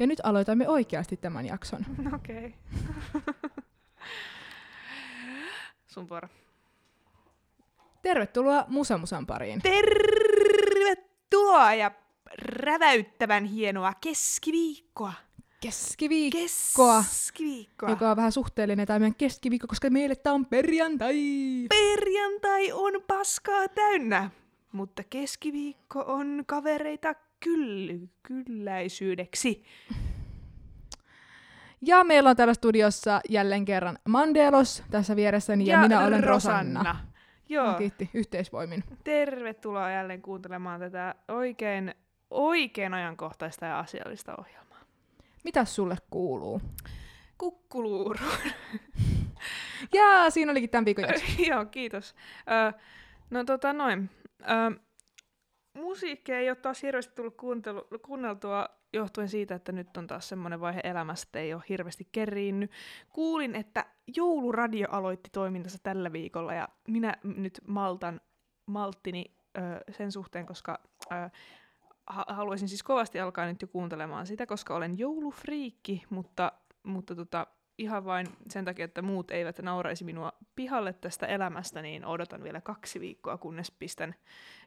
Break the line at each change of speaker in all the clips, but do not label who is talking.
Ja nyt aloitamme oikeasti tämän jakson.
Okei. Sun vuoro.
Tervetuloa Musamusan pariin.
Tervetuloa ja räväyttävän hienoa keskiviikkoa.
Keskiviikkoa,
Keskiviikkoa.
joka on vähän suhteellinen tämä meidän keskiviikko, koska meille tämä on perjantai.
Perjantai on paskaa täynnä, mutta keskiviikko on kavereita kyll- kylläisyydeksi.
Ja meillä on täällä studiossa jälleen kerran Mandelos tässä vieressäni ja, minä olen Rosanna.
Joo,
Kiitti yhteisvoimin.
tervetuloa jälleen kuuntelemaan tätä oikein, oikein ajankohtaista ja asiallista ohjelmaa.
Mitäs sulle kuuluu?
Kukkuluuru.
Ja siinä olikin tämän viikon jakso.
Joo, kiitos. Ö, no tota noin. Ö, musiikkia ei ole taas hirveästi tullut kuuntelu, kuunneltua johtuen siitä, että nyt on taas semmoinen vaihe elämässä, että ei ole hirveästi keriinnyt. Kuulin, että jouluradio aloitti toimintansa tällä viikolla ja minä nyt maltan malttini ö, sen suhteen, koska ö, ha- haluaisin siis kovasti alkaa nyt jo kuuntelemaan sitä, koska olen joulufriikki, mutta, mutta tota, ihan vain sen takia, että muut eivät nauraisi minua pihalle tästä elämästä, niin odotan vielä kaksi viikkoa, kunnes pistän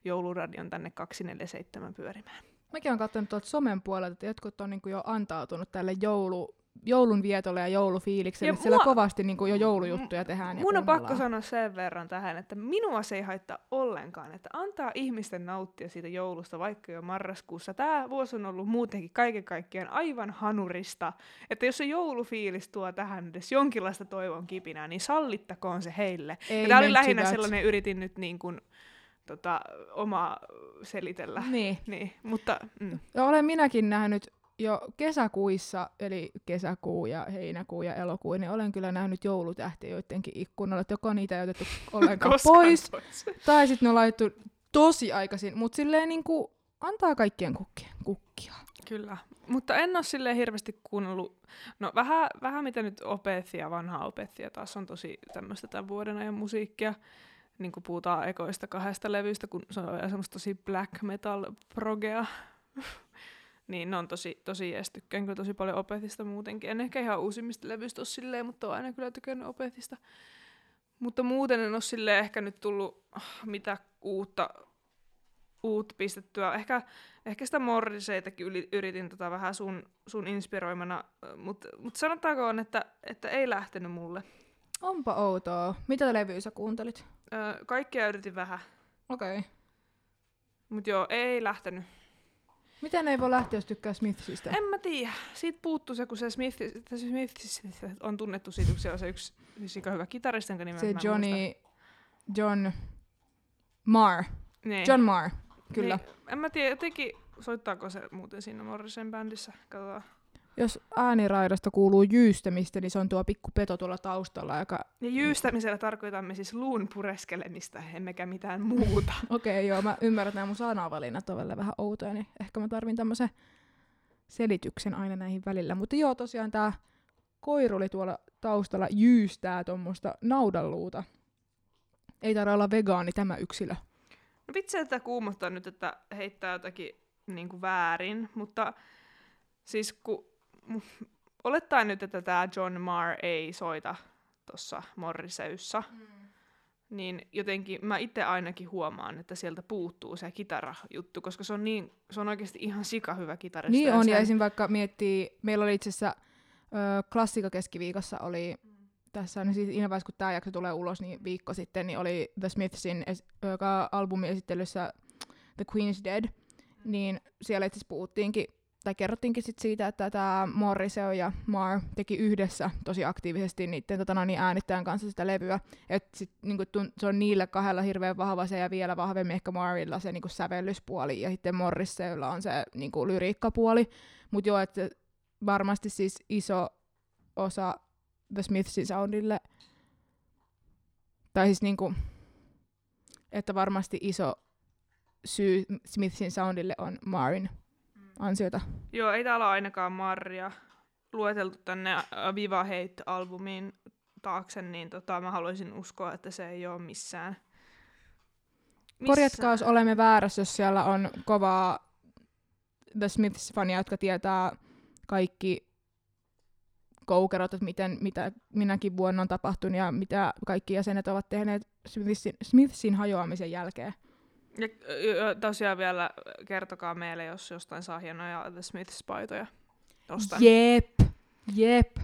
jouluradion tänne 247 pyörimään.
Mäkin olen katsonut tuolta somen puolelta, että jotkut on niinku jo antautunut tälle joulu, joulun vietolle ja joulufiilikselle.
Ja
siellä
mua-
kovasti niinku jo joulujuttuja tehdään. Ja
Mun on pakko sanoa sen verran tähän, että minua se ei haittaa ollenkaan, että antaa ihmisten nauttia siitä joulusta vaikka jo marraskuussa. Tämä vuosi on ollut muutenkin kaiken kaikkiaan aivan hanurista, että jos se joulufiilis tuo tähän edes jonkinlaista toivon kipinää, niin sallittakoon se heille.
Ei
tämä oli lähinnä
that.
sellainen, yritin nyt niin kuin, tota, omaa selitellä.
Niin.
Niin, mutta mm.
Ja olen minäkin nähnyt jo kesäkuissa, eli kesäkuu ja heinäkuu ja elokuu, niin olen kyllä nähnyt joulutähtiä joidenkin ikkunoilla, että joko niitä ei otettu ollenkaan pois,
pois.
tai sitten ne on laittu tosi aikaisin, mutta silleen niinku antaa kaikkien kukkia. kukkia.
Kyllä, mutta en ole silleen hirveästi kuunnellut, no vähän, vähän mitä nyt opettia, vanhaa opettia taas on tosi tämmöistä tämän vuoden ajan musiikkia, niin kuin puhutaan ekoista kahdesta levystä, kun se on semmoista tosi black metal progea, niin ne on tosi, tosi jees, tykkään kyllä tosi paljon opetista muutenkin. En ehkä ihan uusimmista levyistä ole silleen, mutta oon aina kyllä tykännyt opetista. Mutta muuten en ole silleen ehkä nyt tullut ah, mitä uutta, uutta pistettyä. Ehkä Ehkä sitä Morriseitakin yli, yritin tota vähän sun, sun inspiroimana, mutta mut sanotaanko on, että, että ei lähtenyt mulle.
Onpa outoa. Mitä levyä sä kuuntelit?
Ö, kaikkea yritin vähän,
Okei. Okay.
mutta joo, ei lähtenyt.
Miten ei voi lähteä, jos tykkää Smithsistä?
En mä tiedä. Siitä puuttuu se, kun se Smith, se Smith on tunnettu siitä, kun se on se yksi siis hyvä kitaristi, jonka nimen
Se Johnny...
muista.
John... Marr.
Niin.
John Marr. Kyllä.
Niin, en mä tiedä, jotenkin soittaako se muuten siinä Morrisen bändissä. Katsotaan.
Jos ääniraidasta kuuluu jyystämistä, niin se on tuo pikku peto tuolla taustalla, joka...
Ja jyystämisellä tarkoitamme siis luun pureskelemista, emmekä mitään muuta.
Okei, okay, joo, mä ymmärrän, että nämä mun sanavalinnat on välillä vähän outoja, niin ehkä mä tarvin tämmöisen selityksen aina näihin välillä. Mutta joo, tosiaan tää koiruli tuolla taustalla jyystää tuommoista naudanluuta. Ei tarvitse olla vegaani tämä yksilö.
No vitsi, että kuumottaa nyt, että heittää jotakin niin kuin väärin, mutta siis kun olettaen nyt, että tämä John Marr ei soita tuossa Morriseyssä, mm. niin jotenkin mä itse ainakin huomaan, että sieltä puuttuu se kitarajuttu, koska se on, niin, se on oikeasti ihan sika hyvä kitaristi.
Niin on, ja
sen-
esim. vaikka miettii, meillä oli itse asiassa ö, klassika keskiviikossa oli tässä, niin siis siinä vaiheessa, kun tämä jakso tulee ulos, niin viikko sitten, niin oli The Smithsin es- joka albumin esittelyssä The Queen's Dead, niin siellä itse asiassa puhuttiinkin, tai kerrottiinkin sit siitä, että tämä Morriseo ja Marr teki yhdessä tosi aktiivisesti niiden tota, niin äänittäjän kanssa sitä levyä. Et sit, niinku, tun- se on niillä kahdella hirveän vahva se ja vielä vahvemmin ehkä Marrilla se niinku, sävellyspuoli ja sitten Morriseolla on se niinku, lyriikkapuoli. Mutta joo, että varmasti siis iso osa The Smithsin soundille, tai siis niinku, että varmasti iso syy Smithsin soundille on Marin ansiota.
Joo, ei täällä ole ainakaan Marria lueteltu tänne äh, Viva Hate-albumiin taakse, niin tota, mä haluaisin uskoa, että se ei ole missään.
Korjatkaa, jos olemme väärässä, jos siellä on kovaa The Smiths-fania, jotka tietää kaikki koukerot, että miten, mitä minäkin vuonna on tapahtunut ja mitä kaikki jäsenet ovat tehneet Smithsin, Smithsin hajoamisen jälkeen.
Ja tosiaan vielä kertokaa meille, jos jostain saa hienoja The Smiths-paitoja. Tostain.
Jep, jep.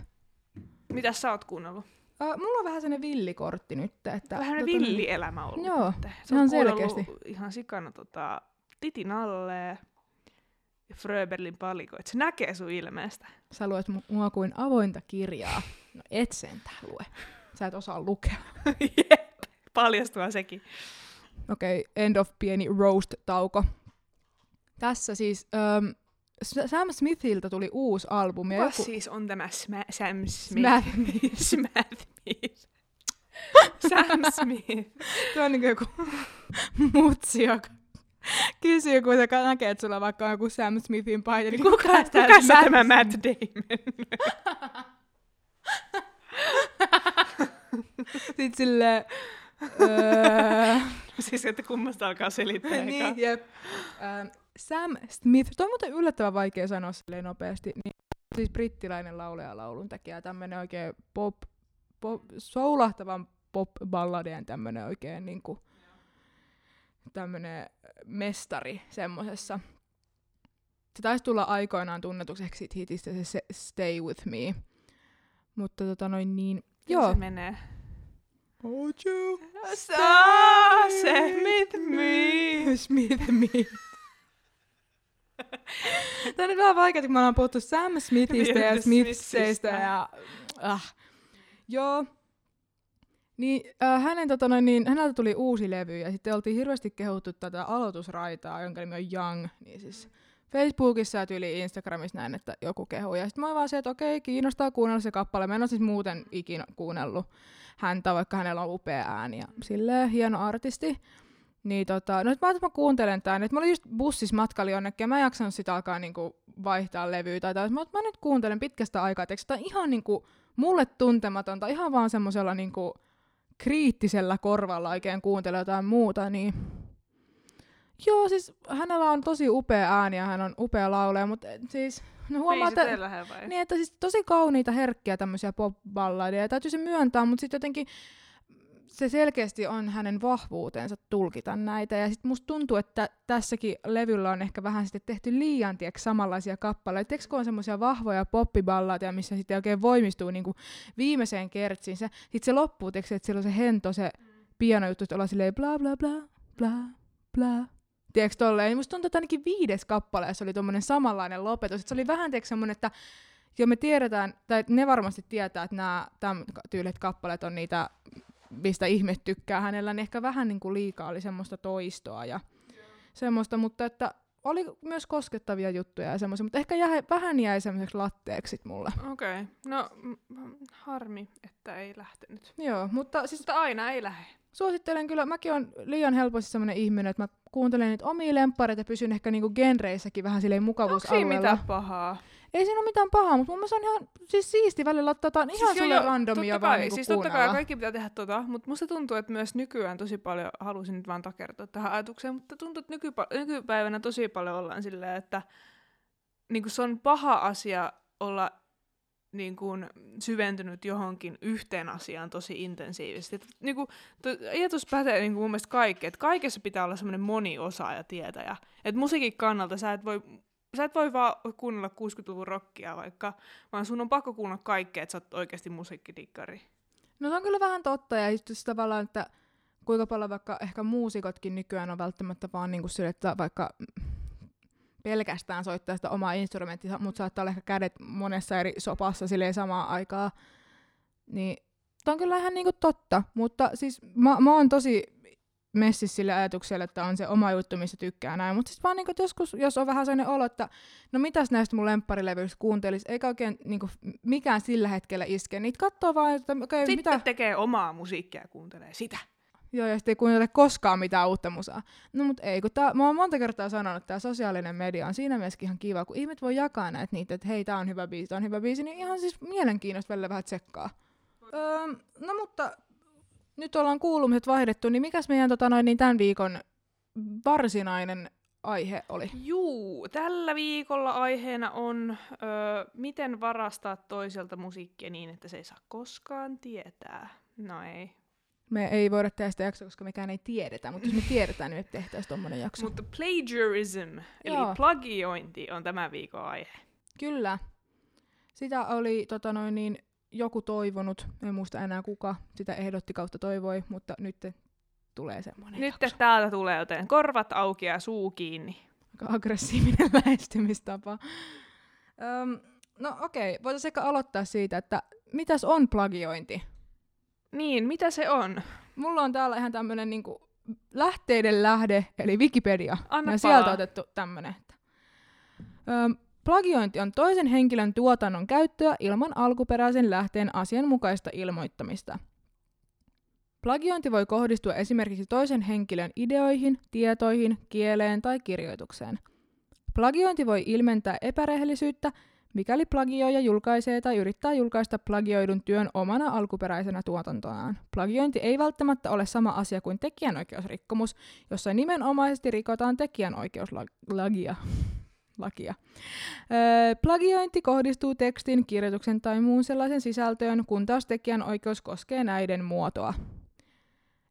Mitäs sä oot kuunnellut?
Uh, mulla on vähän sellainen villikortti nyt. Että,
Vähän
tota,
villielämä ollut.
Joo,
nyt. Oot kuunnellut
selkeästi.
ihan sikana tota, Titin alle ja Fröberlin palikoit. Se näkee sun ilmeestä.
Sä luet mu- mua kuin avointa kirjaa. No et sentään lue. Sä et osaa lukea.
Jep, paljastua sekin.
Okei, okay, end of pieni roast-tauko. Tässä siis S- Sam Smithiltä tuli uusi albumi.
Kuka
joku-
siis on tämä Sma- Sam Smith? Smith. Sam Smith.
Tuo on niin joku mutsi, joka kysyy, kun se näkee, että sulla vaikka on joku Sam Smithin paita, niin kuka,
Kuka,
tää
kuka
Matt
tämä Matt Damon?
Sitten silleen... öö,
siis että kummasta alkaa selittää
niin, jep. Ähm, Sam Smith, toi on muuten yllättävän vaikea sanoa silleen nopeasti, niin siis brittiläinen laulaja laulun tekijä, tämmönen oikein pop, pop soulahtavan pop-balladien tämmönen oikein niinku, tämmönen mestari semmosessa. Se taisi tulla aikoinaan tunnetuksi hitistä se, Stay With Me. Mutta tota noin niin,
joo. Se menee.
Would you
Saa se with me.
Smith me. Tämä on nyt vähän vaikeaa, kun me ollaan puhuttu Sam Smithistä ja Smithseistä ja... Ah. Joo. Niin, äh, hänen, tota noin, niin, häneltä tuli uusi levy ja sitten oltiin hirveästi kehuttu tätä aloitusraitaa, jonka nimi on Young. Niin siis Facebookissa ja tyyli Instagramissa näin, että joku kehu. Ja sitten mä oon vaan se, että okei, kiinnostaa kuunnella se kappale. Mä en ole siis muuten ikinä kuunnellut häntä, vaikka hänellä on upea ääni ja silleen hieno artisti. Niin tota, no nyt mä että mä kuuntelen tän. Et mä olin just bussissa matkalla jonnekin ja mä en jaksanut sitä alkaa niinku vaihtaa levyä tai tai mä, mä nyt kuuntelen pitkästä aikaa. Tämä ihan niinku mulle tuntematonta, ihan vaan semmoisella niinku kriittisellä korvalla oikein kuuntele jotain muuta, niin Joo, siis hänellä on tosi upea ääni ja hän on upea laulaja, mutta siis no huomaa, että,
vai?
niin, että siis tosi kauniita, herkkiä tämmöisiä pop-balladeja. Ja täytyy se myöntää, mutta sitten jotenkin se selkeästi on hänen vahvuutensa tulkita näitä. Ja sitten musta tuntuu, että tässäkin levyllä on ehkä vähän sitten tehty liian tieks, samanlaisia kappaleita. Tiedätkö, kun on semmoisia vahvoja poppiballadeja, missä sitten oikein voimistuu niinku viimeiseen kertsiin. Se, sitten se loppuu, tiedätkö, että siellä on se hento, se pianojuttu, että ollaan silleen bla bla bla, bla bla. Tiedätkö tolleen? Musta tuntuu, että ainakin viides kappaleessa oli tommonen samanlainen lopetus. Et se oli vähän tiedätkö, semmonen, että jo me tiedetään, tai ne varmasti tietää, että nämä tämän tyylit kappaleet on niitä, mistä ihmiset tykkää hänellä, niin ehkä vähän niin kuin liikaa oli semmoista toistoa ja semmoista, mutta että oli myös koskettavia juttuja ja semmoisia, mutta ehkä jäi, vähän jäi semmoiseksi latteeksi sit mulle.
Okei. Okay. No, harmi, että ei lähtenyt.
Joo, mutta siis
Mutta aina ei lähde.
suosittelen kyllä, mäkin on liian helposti semmoinen ihminen, että mä kuuntelen niitä omia lemppareita ja pysyn ehkä niinku genreissäkin vähän silleen
Onko
mukavuusalueella.
mitään pahaa?
Ei siinä ole mitään pahaa, mutta mun mielestä on ihan siis siisti välillä ottaa jotain ihan
joo,
sulle
joo,
randomia
totta
vaan
kai,
niinku
siis totta kai kaikki pitää tehdä tota, mutta musta tuntuu, että myös nykyään tosi paljon, halusin nyt vaan takertua tähän ajatukseen, mutta tuntuu, että nykypa- nykypäivänä tosi paljon ollaan silleen, että niin se on paha asia olla niin kuin, syventynyt johonkin yhteen asiaan tosi intensiivisesti. Et, niin kuin, to, ajatus pätee niin kuin mun mielestä kaikkeen, että kaikessa pitää olla semmoinen moniosaaja tietäjä. Että musiikin kannalta sä et voi Sä et voi vaan kuunnella 60-luvun rockia vaikka, vaan sun on pakko kuunnella kaikkea, että sä oot oikeasti musiikkidikkari.
No se on kyllä vähän totta, ja just tavallaan, että kuinka paljon vaikka ehkä muusikotkin nykyään on välttämättä vaan niin kuin sille, että vaikka pelkästään soittaa sitä omaa instrumenttia, mutta saattaa olla ehkä kädet monessa eri sopassa silleen samaan aikaan. Niin tämä on kyllä ihan niinku totta, mutta siis mä, mä oon tosi messissä sille ajatukselle, että on se oma juttu, missä tykkää näin. Mutta sitten vaan niinku, joskus, jos on vähän sellainen olo, että no mitäs näistä mun lempparilevyistä kuuntelis, eikä oikein niinku, mikään sillä hetkellä iske. Niitä katsoo vaan, että okei,
Sitten
mitä...
tekee omaa musiikkia ja kuuntelee sitä.
Joo, ja sitten ei kuuntele koskaan mitään uutta musaa. No mut ei, kun tää, mä oon monta kertaa sanonut, että tämä sosiaalinen media on siinä mielessä ihan kiva, kun ihmiset voi jakaa näitä niitä, että hei, tää on hyvä biisi, tää on hyvä biisi, niin ihan siis mielenkiinnosta välillä vähän tsekkaa. Öö, no mutta nyt ollaan kuulumiset vaihdettu, niin mikäs meidän tota noin, niin tämän viikon varsinainen aihe oli?
Juu, tällä viikolla aiheena on, ö, miten varastaa toiselta musiikkia niin, että se ei saa koskaan tietää. No ei.
Me ei voida tehdä sitä jaksoa, koska mekään ei tiedetä, mutta jos me tiedetään, niin tehtäisiin tommonen jakso.
Mutta plagiarism, eli
Joo.
plagiointi, on tämä viikon aihe.
Kyllä. Sitä oli tota noin, niin, joku toivonut, en muista enää kuka sitä ehdotti kautta toivoi, mutta nyt tulee semmoinen
Nyt
jakso.
täältä tulee, joten korvat auki ja suu kiinni.
Aika aggressiivinen lähestymistapa. Öm, no okei, okay. voitaisiin ehkä aloittaa siitä, että mitäs on plagiointi?
Niin, mitä se on?
Mulla on täällä ihan tämmönen niinku lähteiden lähde, eli Wikipedia.
Anna
ja sieltä
palaa.
otettu tämmönen. Että. Öm, plagiointi on toisen henkilön tuotannon käyttöä ilman alkuperäisen lähteen asianmukaista ilmoittamista. Plagiointi voi kohdistua esimerkiksi toisen henkilön ideoihin, tietoihin, kieleen tai kirjoitukseen. Plagiointi voi ilmentää epärehellisyyttä, mikäli plagioija julkaisee tai yrittää julkaista plagioidun työn omana alkuperäisenä tuotantonaan. Plagiointi ei välttämättä ole sama asia kuin tekijänoikeusrikkomus, jossa nimenomaisesti rikotaan tekijänoikeuslakia. Lakia. Öö, plagiointi kohdistuu tekstin, kirjoituksen tai muun sellaisen sisältöön, kun taas tekijänoikeus koskee näiden muotoa.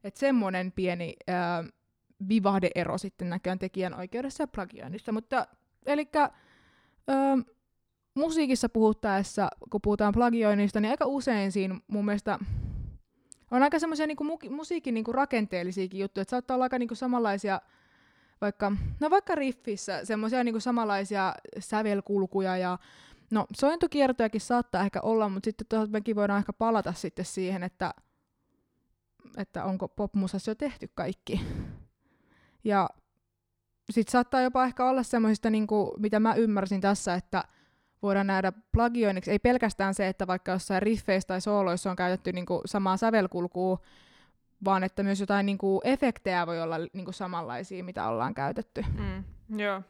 Et semmoinen pieni öö, vivahdeero sitten näköjään tekijänoikeudessa ja plagioinnissa. Mutta elikkä, öö, musiikissa puhuttaessa, kun puhutaan plagioinnista, niin aika usein siinä mun mielestä on aika semmoisia niinku mu- musiikin niinku rakenteellisiakin juttuja, että saattaa olla aika niinku samanlaisia, vaikka, no vaikka riffissä, semmoisia niinku samanlaisia sävelkulkuja ja no sointukiertojakin saattaa ehkä olla, mutta sitten toisaalta mekin voidaan ehkä palata sitten siihen, että, että onko popmusassa jo tehty kaikki. Ja sitten saattaa jopa ehkä olla semmoisista, niinku, mitä mä ymmärsin tässä, että voidaan nähdä plagioinniksi, ei pelkästään se, että vaikka jossain riffeissä tai sooloissa on käytetty niinku samaa sävelkulkua, vaan että myös jotain niinku efektejä voi olla niinku samanlaisia, mitä ollaan käytetty.
Mm, joo.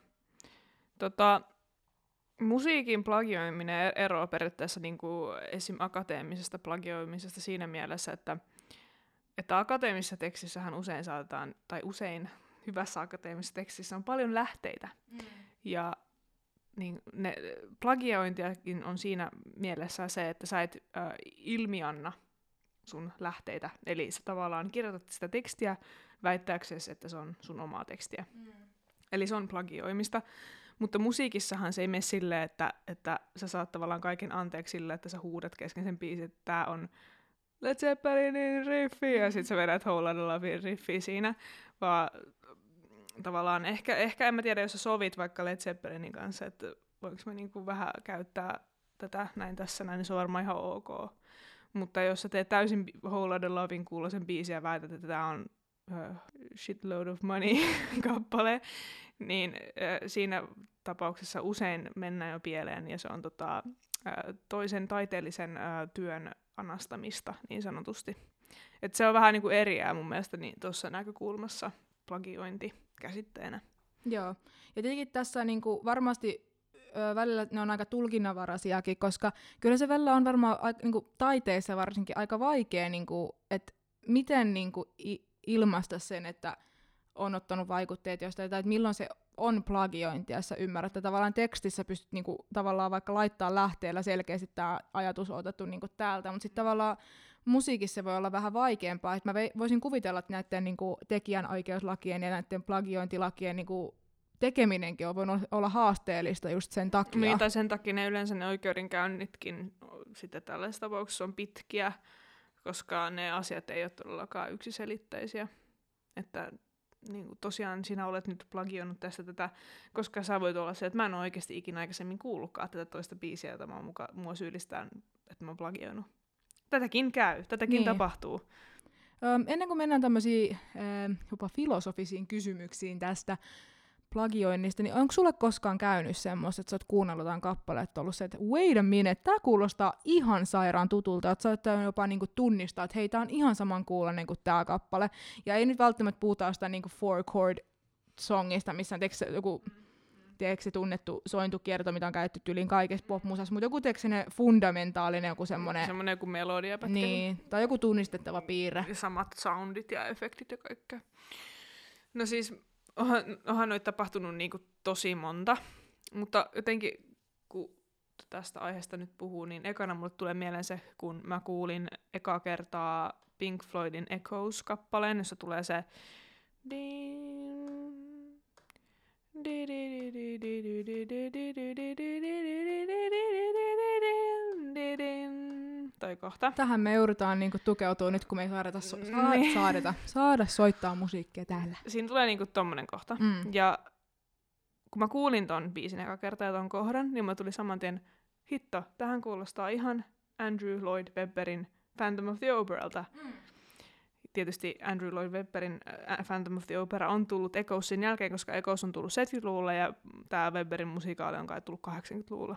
Tota, musiikin plagioiminen e- eroaa periaatteessa niin kuin esim. akateemisesta plagioimisesta siinä mielessä, että, että akateemisessa tekstissähän usein saatetaan, tai usein hyvässä akateemisessa tekstissä on paljon lähteitä. Mm. Ja niin ne, plagiointiakin on siinä mielessä se, että sä et äh, ilmianna sun lähteitä. Eli sä tavallaan kirjoitat sitä tekstiä väittääksesi, että se on sun omaa tekstiä. Mm. Eli se on plagioimista. Mutta musiikissahan se ei mene silleen, että, että sä saat tavallaan kaiken anteeksi sille, että sä huudat kesken sen biisin, että tää on Led Zeppelinin riffi, ja sit sä vedät Whole Lotta riffi siinä, vaan tavallaan ehkä, ehkä en mä tiedä, jos sä sovit vaikka Led Zeppelinin kanssa, että voinko mä niinku vähän käyttää tätä näin tässä näin, niin se on varmaan ihan ok. Mutta jos sä teet täysin Whole Lotta Lovein kuulosen biisin ja väität, että tämä on uh, shitload of money kappale, niin uh, siinä tapauksessa usein mennään jo pieleen ja se on tota, uh, toisen taiteellisen uh, työn anastamista niin sanotusti. Et se on vähän niinku eriää mun mielestä niin tuossa näkökulmassa plagiointi käsitteenä.
Joo. Ja tietenkin tässä niinku varmasti ö, välillä ne on aika tulkinnanvaraisiakin, koska kyllä se välillä on varmaan aika, niinku, taiteessa varsinkin aika vaikea, niinku, että miten niinku, i- ilmaista sen, että on ottanut vaikutteet jostain, tai että milloin se on plagiointia, jos sä ymmärrät, että tavallaan tekstissä pystyt niinku, tavallaan vaikka laittaa lähteellä selkeästi tämä ajatus on otettu niinku, täältä, mutta sitten tavallaan musiikissa se voi olla vähän vaikeampaa. Et mä voisin kuvitella, että näiden niinku, tekijänoikeuslakien ja näiden plagiointilakien niinku, tekeminenkin on voinut olla haasteellista just sen takia.
Niin, tai sen takia ne yleensä ne oikeudenkäynnitkin sitten tällaisessa tapauksessa on pitkiä, koska ne asiat ei ole todellakaan yksiselitteisiä. Että niin kuin tosiaan sinä olet nyt plagioinut tästä tätä, koska sä voit olla se, että mä en ole oikeasti ikinä aikaisemmin kuullutkaan tätä toista biisiä, jota mä oon muka, mua syyllistään, että mä oon plagioinut. Tätäkin käy, tätäkin
Niin.
tapahtuu.
Öm, ennen kuin mennään tämmöisiin jopa filosofisiin kysymyksiin tästä plagioinnista, niin onko sulle koskaan käynyt semmoista, että sä oot kuunnellut jotain kappaletta, ollut se, että wait a minute, tää kuulostaa ihan sairaan tutulta, että sä oot jopa niinku tunnistaa, että hei, tää on ihan saman kuulonen kuin tää kappale. Ja ei nyt välttämättä puhuta sitä niinku four chord songista, missä on teekö, joku tiedätkö, se tunnettu sointukierto, mitä on käytetty tyyliin kaikessa popmusassa, mutta joku tiedätkö, se fundamentaalinen, joku semmoinen,
Semmoinen joku melodiapätkä.
niin, tai joku tunnistettava piirre.
Ja samat soundit ja efektit ja kaikkea. No siis, onhan, onhan noita tapahtunut niinku tosi monta, mutta jotenkin kun tästä aiheesta nyt puhuu, niin ekana mulle tulee mieleen se, kun mä kuulin eka kertaa Pink Floydin Echoes-kappaleen, jossa tulee se toi kohta.
Tähän me joudutaan niinku tukeutua nyt, kun me ei saada, so-
Niin.
saada, saada soittaa musiikkia täällä.
Siinä tulee niinku tommonen kohta.
Mm.
Ja kun mä kuulin ton biisin eka kertaa ja ton kohdan, niin mä tuli saman tien, hitto, tähän kuulostaa ihan Andrew Lloyd Webberin Phantom of the Operalta.
Mm.
Tietysti Andrew Lloyd Webberin äh, Phantom of the Opera on tullut Echoesin jälkeen, koska Echoes on tullut 70-luvulla ja tämä Webberin musikaali on kai tullut 80-luvulla.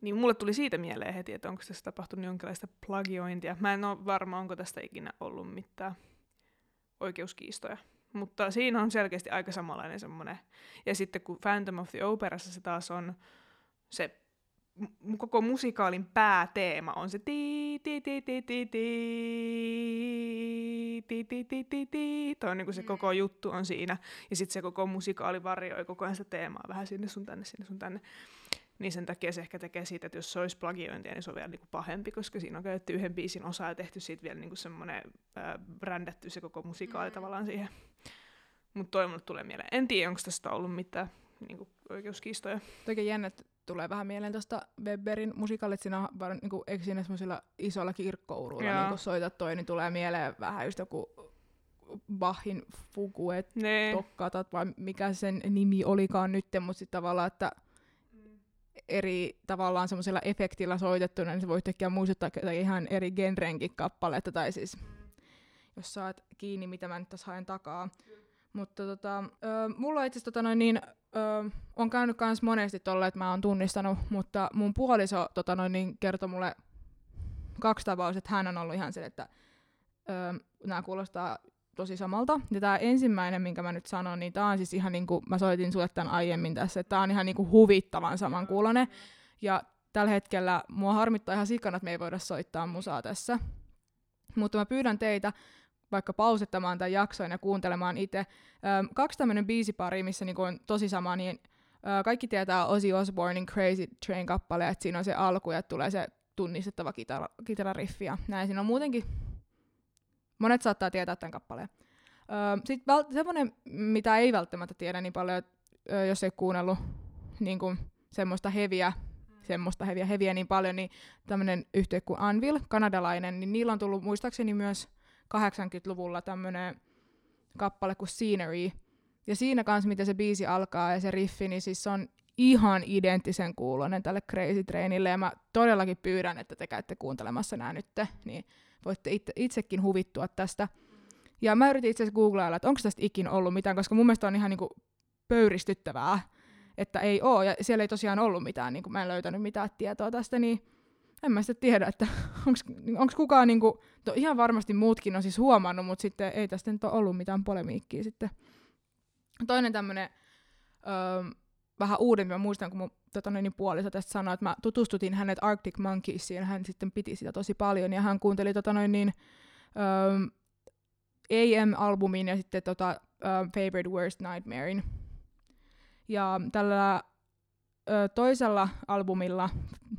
Niin mulle tuli siitä mieleen heti, että onko tässä tapahtunut jonkinlaista plagiointia. Mä en ole varma, onko tästä ikinä ollut mitään oikeuskiistoja. Mutta siinä on selkeästi aika samanlainen semmoinen. Ja sitten kun Phantom of the Operassa se taas on se koko musikaalin pääteema on se ti ti ti ti ti ti ti ti ti ti ti Toi on niinku se koko juttu on siinä. Ja sitten se koko musikaali varjoi koko ajan sitä teemaa vähän sinne sun tänne, sinne sun tänne. Niin sen takia se ehkä tekee siitä, että jos se olisi plagiointia, niin se on vielä niinku pahempi, koska siinä on käytetty yhden biisin osa ja tehty siitä vielä niinku semmoinen äh, brändätty se koko musikaali
Mm.
tavallaan siihen. Mutta toi mulle tulee mieleen. En tiedä, onko tästä ollut mitään niinku, oikeuskiistoja.
Toki jännä, tulee vähän mieleen tuosta Webberin musikaalit, siinä on var, niinku, eikö siinä semmoisilla isoilla kirkkouruilla, niin kun soitat toi, niin tulee mieleen vähän just joku Bachin Fuguet tokkatat, vai mikä sen nimi olikaan nyt, mutta sitten tavallaan, että eri tavallaan semmoisella efektillä soitettuna, niin se voi yhtäkkiä muistuttaa ihan eri genrenkin kappaletta, tai siis jos saat kiinni, mitä mä nyt tässä haen takaa. Mutta tota, ö, mulla itse tota noin niin, ö, on käynyt kans monesti tolle, että mä oon tunnistanut, mutta mun puoliso tota noin niin, kertoi mulle kaksi tapausta, että hän on ollut ihan se, että nämä kuulostaa tosi samalta. Ja tämä ensimmäinen, minkä mä nyt sanon, niin tämä on siis ihan niin kuin, mä soitin sulle tämän aiemmin tässä, että tämä on ihan niin kuin huvittavan samankuulonen. Ja tällä hetkellä mua harmittaa ihan sikana, että me ei voida soittaa musaa tässä. Mutta mä pyydän teitä vaikka pausettamaan tämän jakson ja kuuntelemaan itse. Kaksi tämmöinen biisipari, missä niinku on tosi sama, niin kaikki tietää Ozzy Osbournein Crazy Train-kappale, että siinä on se alku ja tulee se tunnistettava kitara, kitarariffi ja näin. Siinä on muutenkin, monet saattaa tietää tämän kappaleen. Sitten vält- semmoinen, mitä ei välttämättä tiedä niin paljon, ö, jos ei kuunnellut niin kuin semmoista heviä, semmoista heviä, heviä niin paljon, niin tämmöinen yhtiö kuin Anvil, kanadalainen, niin niillä on tullut muistaakseni myös 80-luvulla tämmöinen kappale kuin Scenery. Ja siinä kanssa, miten se biisi alkaa ja se riffi, niin siis se on ihan identtisen kuulonen tälle Crazy Trainille. Ja mä todellakin pyydän, että te käytte kuuntelemassa nämä nyt, niin voitte itse, itsekin huvittua tästä. Ja mä yritin itse asiassa googlailla, että onko tästä ikin ollut mitään, koska mun mielestä on ihan niinku pöyristyttävää, että ei oo. Ja siellä ei tosiaan ollut mitään, niin mä en löytänyt mitään tietoa tästä, niin en mä sitten tiedä, että onko kukaan, niinku, to, ihan varmasti muutkin on siis huomannut, mutta sitten ei tästä nyt ole ollut mitään polemiikkiä sitten. Toinen tämmöinen öö, vähän uudempi, mä muistan, kun mun tota, niin puoliso tästä sanoi, että mä tutustutin hänet Arctic Monkeisiin, hän sitten piti sitä tosi paljon, ja hän kuunteli tota, noin niin, öö, AM-albumin ja sitten tota, öö, Favorite Worst Nightmarein. Ja tällä ö, toisella albumilla,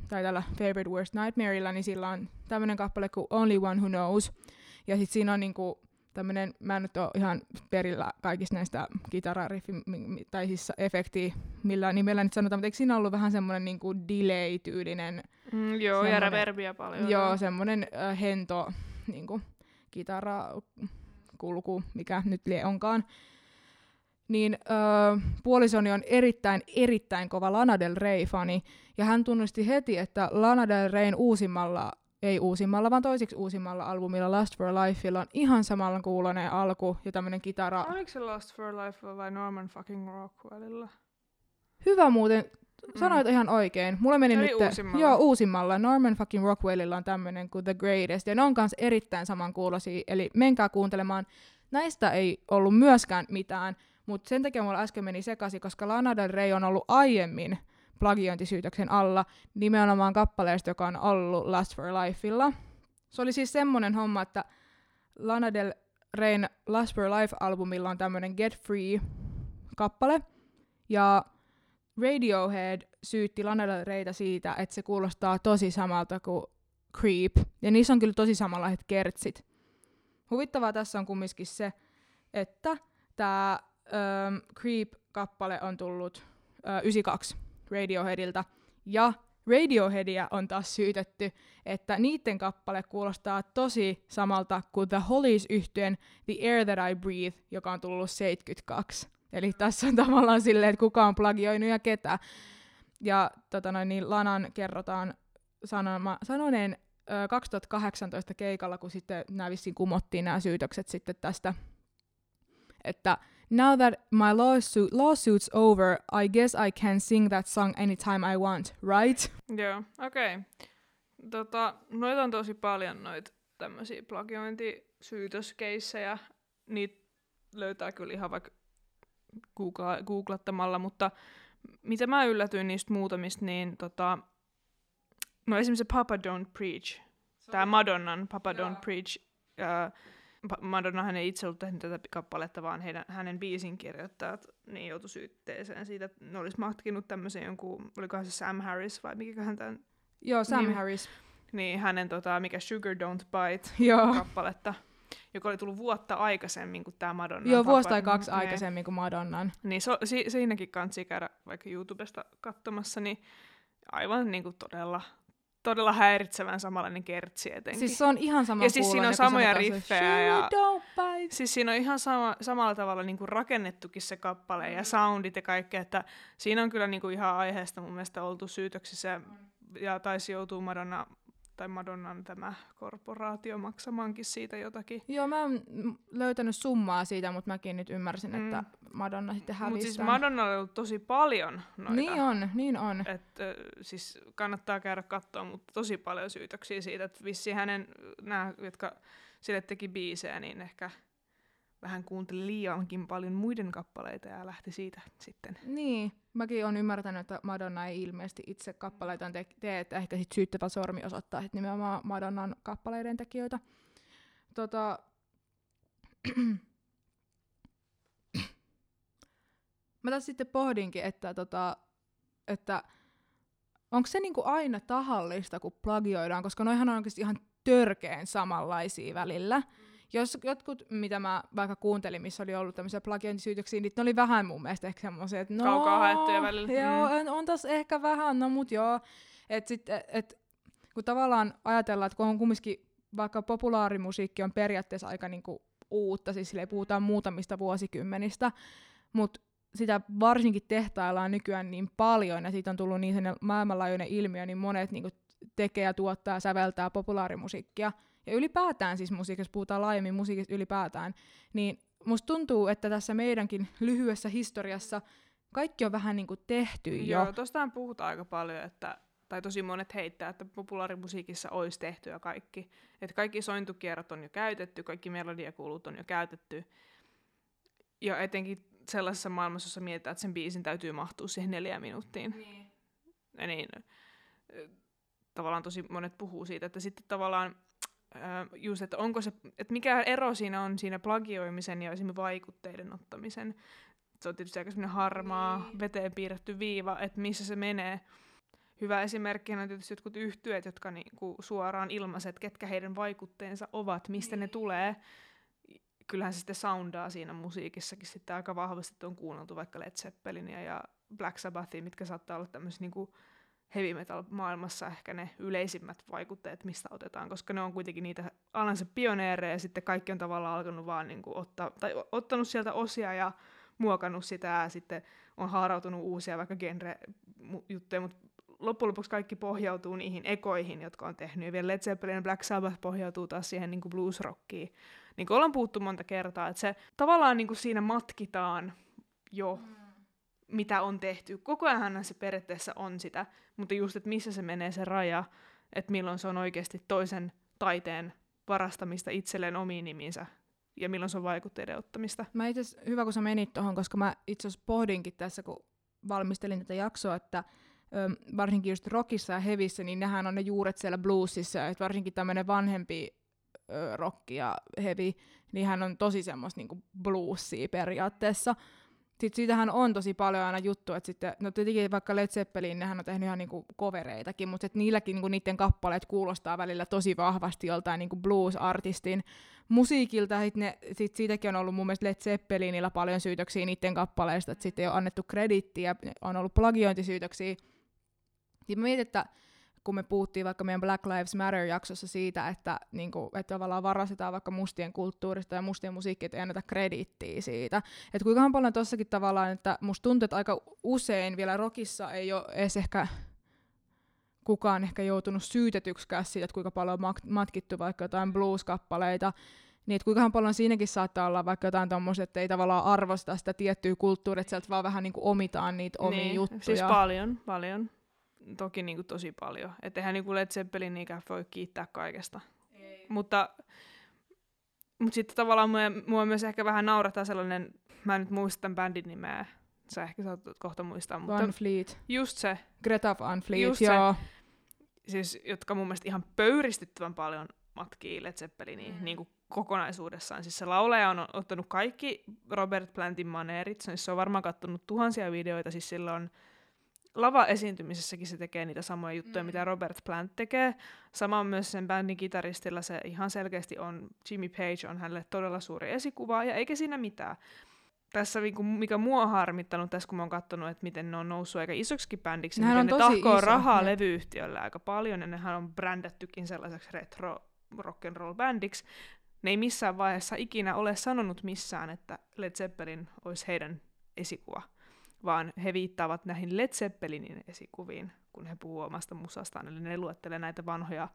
tai tällä Favorite Worst Nightmareilla, niin sillä on tämmöinen kappale kuin Only One Who Knows. Ja sitten siinä on niinku tämmöinen, mä en nyt ole ihan perillä kaikista näistä kitarariffi, tai siis efektiä, millä nimellä nyt sanotaan, mutta eikö siinä ollut vähän semmoinen niinku delay-tyylinen,
Mm, joo, ja reverbiä paljon.
joo, semmoinen äh, hento niinku, kitarakulku, mikä nyt lie onkaan. Niin äh, puolisoni on erittäin, erittäin kova Lana Del Rey-fani, ja hän tunnusti heti, että Lana Del Reyn uusimmalla, ei uusimmalla, vaan toisiksi uusimmalla albumilla Last for Lifeilla on ihan samalla kuulonen alku ja tämmöinen kitara.
Oliko se Lost for Life vai Norman fucking Rockwellilla?
Hyvä muuten, sanoit ihan oikein. Mulla meni nyt...
uusimmalla.
Joo, uusimmalla. Norman fucking Rockwellilla on tämmöinen kuin The Greatest, ja ne on kanssa erittäin samankuuloisia, eli menkää kuuntelemaan. Näistä ei ollut myöskään mitään, mutta sen takia mulla äsken meni sekaisin, koska Lana Del Rey on ollut aiemmin plagiointisyytöksen alla nimenomaan kappaleesta, joka on ollut Last for Lifeilla. Se oli siis semmoinen homma, että Lana Del Rain Last for Life-albumilla on tämmönen Get Free-kappale, ja Radiohead syytti Lana Del Reytä siitä, että se kuulostaa tosi samalta kuin Creep, ja niissä on kyllä tosi samanlaiset kertsit. Huvittavaa tässä on kumminkin se, että tämä Creep-kappale on tullut ö, 92 Radioheadilta, ja Radioheadia on taas syytetty, että niiden kappale kuulostaa tosi samalta kuin The Hollies yhtyen The Air That I Breathe, joka on tullut 72. Eli tässä on tavallaan silleen, että kuka on plagioinut ja ketä. Ja tota noin, niin Lanan kerrotaan sanoma, sanoneen ö, 2018 keikalla, kun sitten nämä vissiin kumottiin nämä syytökset sitten tästä, että Now that my lawsuit, lawsuit's over, I guess I can sing that song anytime I want, right?
Joo, okei. Okay. Tota, noita on tosi paljon noita tämmöisiä plagiointisyytöskeissejä. Niitä löytää kyllä ihan vaikka googla- googlattamalla, mutta mitä mä yllätyin niistä muutamista, niin tota, no esimerkiksi Papa Don't Preach, tämä Madonnan Papa Don't Preach, ää, Madonna ei itse ollut tehnyt tätä kappaletta, vaan heidän, hänen biisin kirjoittajat niin joutui syytteeseen siitä, että ne olisi matkinut tämmöisen jonkun, olikohan se Sam Harris vai mikäköhän tämän...
Joo, Sam niin, Harris.
Niin, hänen tota, mikä Sugar Don't Bite
Joo.
kappaletta, joka oli tullut vuotta aikaisemmin kuin tämä Madonna.
Joo, vuosi tai kaksi niin. aikaisemmin kuin Madonnan.
Niin, so, si, siinäkin kansi käydä vaikka YouTubesta katsomassa, niin aivan niin kuin todella todella häiritsevän samanlainen kertsi etenkin.
Siis se on ihan sama
Ja siis siinä on samoja riffejä. Ja, siis siinä on ihan sama, samalla tavalla niinku rakennettukin se kappale mm. ja soundit ja kaikki, että siinä on kyllä niinku ihan aiheesta mun mielestä oltu syytöksissä ja taisi joutua Madonna tai Madonnan tämä korporaatio maksamaankin siitä jotakin.
Joo, mä oon löytänyt summaa siitä, mutta mäkin nyt ymmärsin, mm. että Madonna sitten hävisi Mutta
siis Madonna on ollut tosi paljon noita.
Niin on, niin on.
Et, siis kannattaa käydä katsoa, mutta tosi paljon syytöksiä siitä, että vissi hänen, nämä, jotka sille teki biisejä, niin ehkä vähän kuunteli liiankin paljon muiden kappaleita ja lähti siitä sitten.
Niin, mäkin olen ymmärtänyt, että Madonna ei ilmeisesti itse kappaleita te- tee, että ehkä sit syyttävä sormi osoittaa että nimenomaan Madonnan kappaleiden tekijöitä. Tota... Mä tässä sitten pohdinkin, että, tota, että onko se niinku aina tahallista, kun plagioidaan, koska noihan on oikeasti ihan törkeen samanlaisia välillä. Mm jos jotkut, mitä mä vaikka kuuntelin, missä oli ollut tämmöisiä plagiointisyytöksiä, niin ne oli vähän mun mielestä ehkä semmoisia, että no,
Kaukaa haettuja välillä.
Joo, mm. on tässä ehkä vähän, no mut joo. Et sit, et, et, kun tavallaan ajatellaan, että kun on kumminkin vaikka populaarimusiikki on periaatteessa aika niinku uutta, siis sille puhutaan muutamista vuosikymmenistä, mutta sitä varsinkin tehtaillaan nykyään niin paljon, ja siitä on tullut niin maailmanlaajuinen ilmiö, niin monet niinku tekee ja tuottaa ja säveltää populaarimusiikkia, ja ylipäätään siis musiikissa, puhutaan laajemmin musiikista ylipäätään, niin musta tuntuu, että tässä meidänkin lyhyessä historiassa kaikki on vähän niin kuin tehty jo.
Joo, tostahan puhutaan aika paljon, että tai tosi monet heittää, että populaarimusiikissa olisi tehty ja kaikki. Että kaikki sointukierrot on jo käytetty, kaikki melodiakulut on jo käytetty. Ja etenkin sellaisessa maailmassa, jossa mietitään, että sen biisin täytyy mahtua siihen neljään minuuttiin. Niin. Ja niin, tavallaan tosi monet puhuu siitä, että sitten tavallaan just, että onko se, että mikä ero siinä on siinä plagioimisen ja esimerkiksi vaikutteiden ottamisen. Se on tietysti aika semmoinen harmaa, niin. veteen piirretty viiva, että missä se menee. Hyvä esimerkki on tietysti jotkut yhtyöt, jotka niinku suoraan ilmaiset, ketkä heidän vaikutteensa ovat, mistä niin. ne tulee. Kyllähän se sitten soundaa siinä musiikissakin sitten aika vahvasti, että on kuunneltu vaikka Led Zeppelinia ja Black Sabbathia, mitkä saattaa olla tämmöisiä niinku heavy metal maailmassa ehkä ne yleisimmät vaikutteet, mistä otetaan, koska ne on kuitenkin niitä alansa pioneereja ja sitten kaikki on tavallaan alkanut vaan niin kuin ottaa, tai ottanut sieltä osia ja muokannut sitä ja sitten on haarautunut uusia vaikka genre-juttuja, mutta loppujen lopuksi kaikki pohjautuu niihin ekoihin, jotka on tehnyt. Ja vielä Led Zeppelin Black Sabbath pohjautuu taas siihen niin kuin blues-rockiin. Niin kuin ollaan puhuttu monta kertaa, että se tavallaan niin kuin siinä matkitaan jo mm mitä on tehty. Koko ajan se periaatteessa on sitä, mutta just, että missä se menee se raja, että milloin se on oikeasti toisen taiteen varastamista itselleen omiin niminsä ja milloin se on vaikutteiden ottamista.
Mä itse hyvä, kun sä menit tuohon, koska mä itse asiassa pohdinkin tässä, kun valmistelin tätä jaksoa, että ö, varsinkin just rockissa ja hevissä, niin nehän on ne juuret siellä bluesissa, että varsinkin tämmöinen vanhempi ö, rock ja heavy, niin hän on tosi semmoista niinku bluesia periaatteessa. Sitten siitähän on tosi paljon aina juttu, että sitten, no tietenkin vaikka Led Zeppelin, nehän on tehnyt ihan niinku kovereitakin, mutta niilläkin niinku niiden kappaleet kuulostaa välillä tosi vahvasti joltain niinku blues-artistin musiikilta. Sitten ne, sit siitäkin on ollut mun mielestä Led Zeppelinillä paljon syytöksiä niiden kappaleista, että sitten ei ole annettu kredittiä, on ollut plagiointisyytöksiä. Sitten mä mietin, että kun me puhuttiin vaikka meidän Black Lives Matter-jaksossa siitä, että, niin kuin, että tavallaan varastetaan vaikka mustien kulttuurista ja mustien musiikkia, ei anneta krediittiä siitä. Että kuinka paljon tossakin tavallaan, että musta tuntuu, että aika usein vielä rockissa ei ole edes ehkä kukaan ehkä joutunut syytetyksikään siitä, että kuinka paljon on matkittu vaikka jotain blues-kappaleita, niin että kuinka paljon siinäkin saattaa olla vaikka jotain tommoista, että ei tavallaan arvosta sitä tiettyä kulttuuria, että sieltä vaan vähän niin kuin omitaan niitä omia niin, juttuja.
Siis paljon, paljon toki niin kuin tosi paljon. Että eihän niin kuin Led Zeppelin niinkään voi kiittää kaikesta. Ei. Mutta, mutta sitten tavallaan mua, mua myös ehkä vähän naurataan sellainen, mä en nyt muista tämän bändin nimeä, sä ehkä saat kohta muistaa. Mutta
Van Fleet.
Just se.
Greta Van Fleet, just joo. Se,
siis, jotka mun mielestä ihan pöyristyttävän paljon matkii Led Zeppeliniin mm. niin kuin kokonaisuudessaan. Siis se laulaja on ottanut kaikki Robert Plantin maneerit, siis se on varmaan kattonut tuhansia videoita, siis sillä on lava-esiintymisessäkin se tekee niitä samoja juttuja, mm. mitä Robert Plant tekee. Sama on myös sen bändin kitaristilla, se ihan selkeästi on, Jimmy Page on hänelle todella suuri esikuva, ja eikä siinä mitään. Tässä, mikä mua on harmittanut tässä, kun mä oon katsonut, että miten ne on noussut aika isoksi bändiksi, niin ne tahkoo iso, rahaa ne. levyyhtiölle aika paljon, ja nehän on brändättykin sellaiseksi retro rock'n'roll bändiksi. Ne ei missään vaiheessa ikinä ole sanonut missään, että Led Zeppelin olisi heidän esikuva vaan he viittaavat näihin Led Zeppelinin esikuviin, kun he puhuvat omasta musastaan. Eli ne luettelee näitä vanhoja,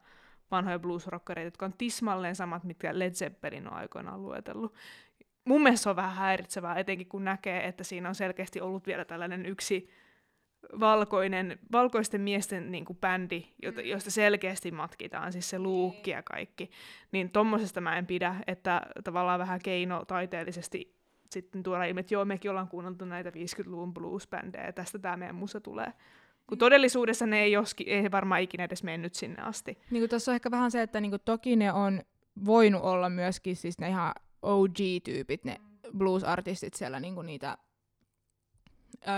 vanhoja bluesrockereita, jotka on tismalleen samat, mitkä Led Zeppelin on aikoinaan luetellut. Mun mielestä se on vähän häiritsevää, etenkin kun näkee, että siinä on selkeästi ollut vielä tällainen yksi valkoinen, valkoisten miesten niin kuin bändi, jota, mm. josta selkeästi matkitaan, siis se luukki ja kaikki. Niin tommosesta mä en pidä, että tavallaan vähän keino taiteellisesti sitten tuoda ilmi, että joo, mekin ollaan kuunneltu näitä 50-luvun blues-bändejä, ja tästä tämä meidän musa tulee. Kun todellisuudessa ne ei, oski, ei varmaan ikinä edes mennyt sinne asti.
Niin kuin tuossa on ehkä vähän se, että niin kuin toki ne on voinut olla myöskin siis ne ihan OG-tyypit, ne blues-artistit siellä niin kuin niitä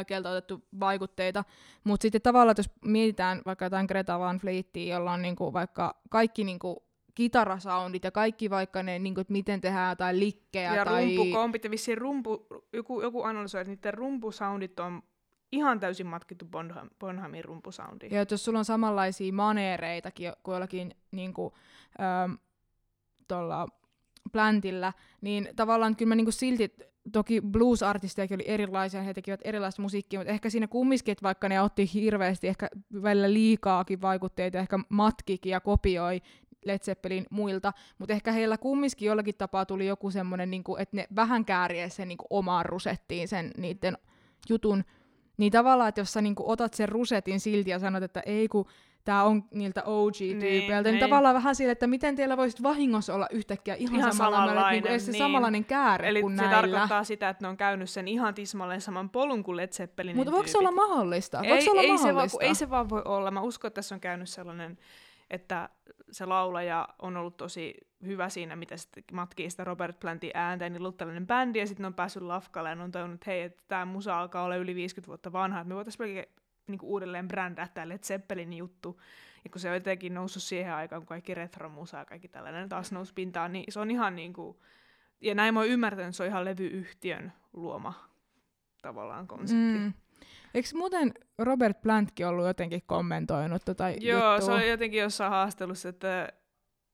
keltä otettu vaikutteita. Mutta sitten tavallaan, jos mietitään vaikka jotain Greta Van Fleetia, jolla on niinku vaikka kaikki niinku kitarasoundit ja kaikki vaikka ne, niin kuin, että miten tehdään jotain likkejä.
Ja
tai...
rumpukompit ja vissiin rumpu, joku, joku analysoi, että niiden rumpusoundit on ihan täysin matkittu Bonham, Bonhamin rumpusoundiin.
Ja jos sulla on samanlaisia maneereitakin kuin jollakin niin kuin, ähm, tuolla Plantilla, niin tavallaan kyllä mä niin kuin silti, toki blues-artisteja oli erilaisia, he tekivät erilaista musiikkia, mutta ehkä siinä kumminkin, että vaikka ne otti hirveästi ehkä välillä liikaakin vaikutteita, ehkä matkikin ja kopioi, Led Zeppelin muilta, mutta ehkä heillä kumminkin jollakin tapaa tuli joku semmoinen, niin että ne vähän kääriä sen niin omaan rusettiin sen niiden jutun. Niin tavallaan, että jos sä niin kuin, otat sen rusetin silti ja sanot, että ei kun tämä on niiltä OG-tyypeiltä, niin, niin, niin tavallaan vähän sille, että miten teillä voisi vahingossa olla yhtäkkiä ihan, ihan samanlainen, niinku niin, se niin. samanlainen kääre
Eli
kuin
se
näillä.
tarkoittaa sitä, että ne on käynyt sen ihan tismalleen saman polun kuin Led Zeppelinin
Mutta voiko se olla mahdollista? Voiko
ei,
se olla
ei,
mahdollista?
Se vaan, ei se vaan voi olla. Mä uskon, että tässä on käynyt sellainen että se laulaja on ollut tosi hyvä siinä, mitä sitten matkii sitä Robert Plantin ääntä, niin ollut tällainen bändi, ja sitten on päässyt lafkalle ja on tajunnut, että hei, että tämä musa alkaa olla yli 50 vuotta vanha, että me voitaisiin melkein niin uudelleen brändää tämä Led Zeppelin juttu, ja kun se on jotenkin noussut siihen aikaan, kun kaikki retro-musa ja kaikki tällainen taas nousi pintaan, niin se on ihan niin kuin, ja näin mä oon ymmärtänyt, että se on ihan levyyhtiön luoma tavallaan konsepti. Mm.
Eikö muuten Robert Plantkin ollut jotenkin kommentoinut tota
Joo,
juttua?
se oli jotenkin jossain haastelussa, että,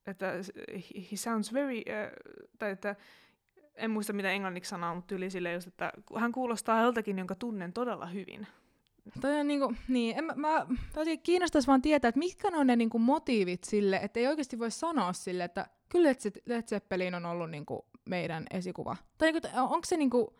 että he sounds very, uh, tai että en muista mitä englanniksi sanoo, mutta yli silleen just, että hän kuulostaa joltakin, jonka tunnen todella hyvin.
Toi on niinku, niin, en, mä, mä kiinnostaisi vaan tietää, että mitkä on ne niinku motiivit sille, että ei oikeasti voi sanoa sille, että kyllä Led Zeppelin on ollut niinku meidän esikuva. Tai niinku, onko se niinku,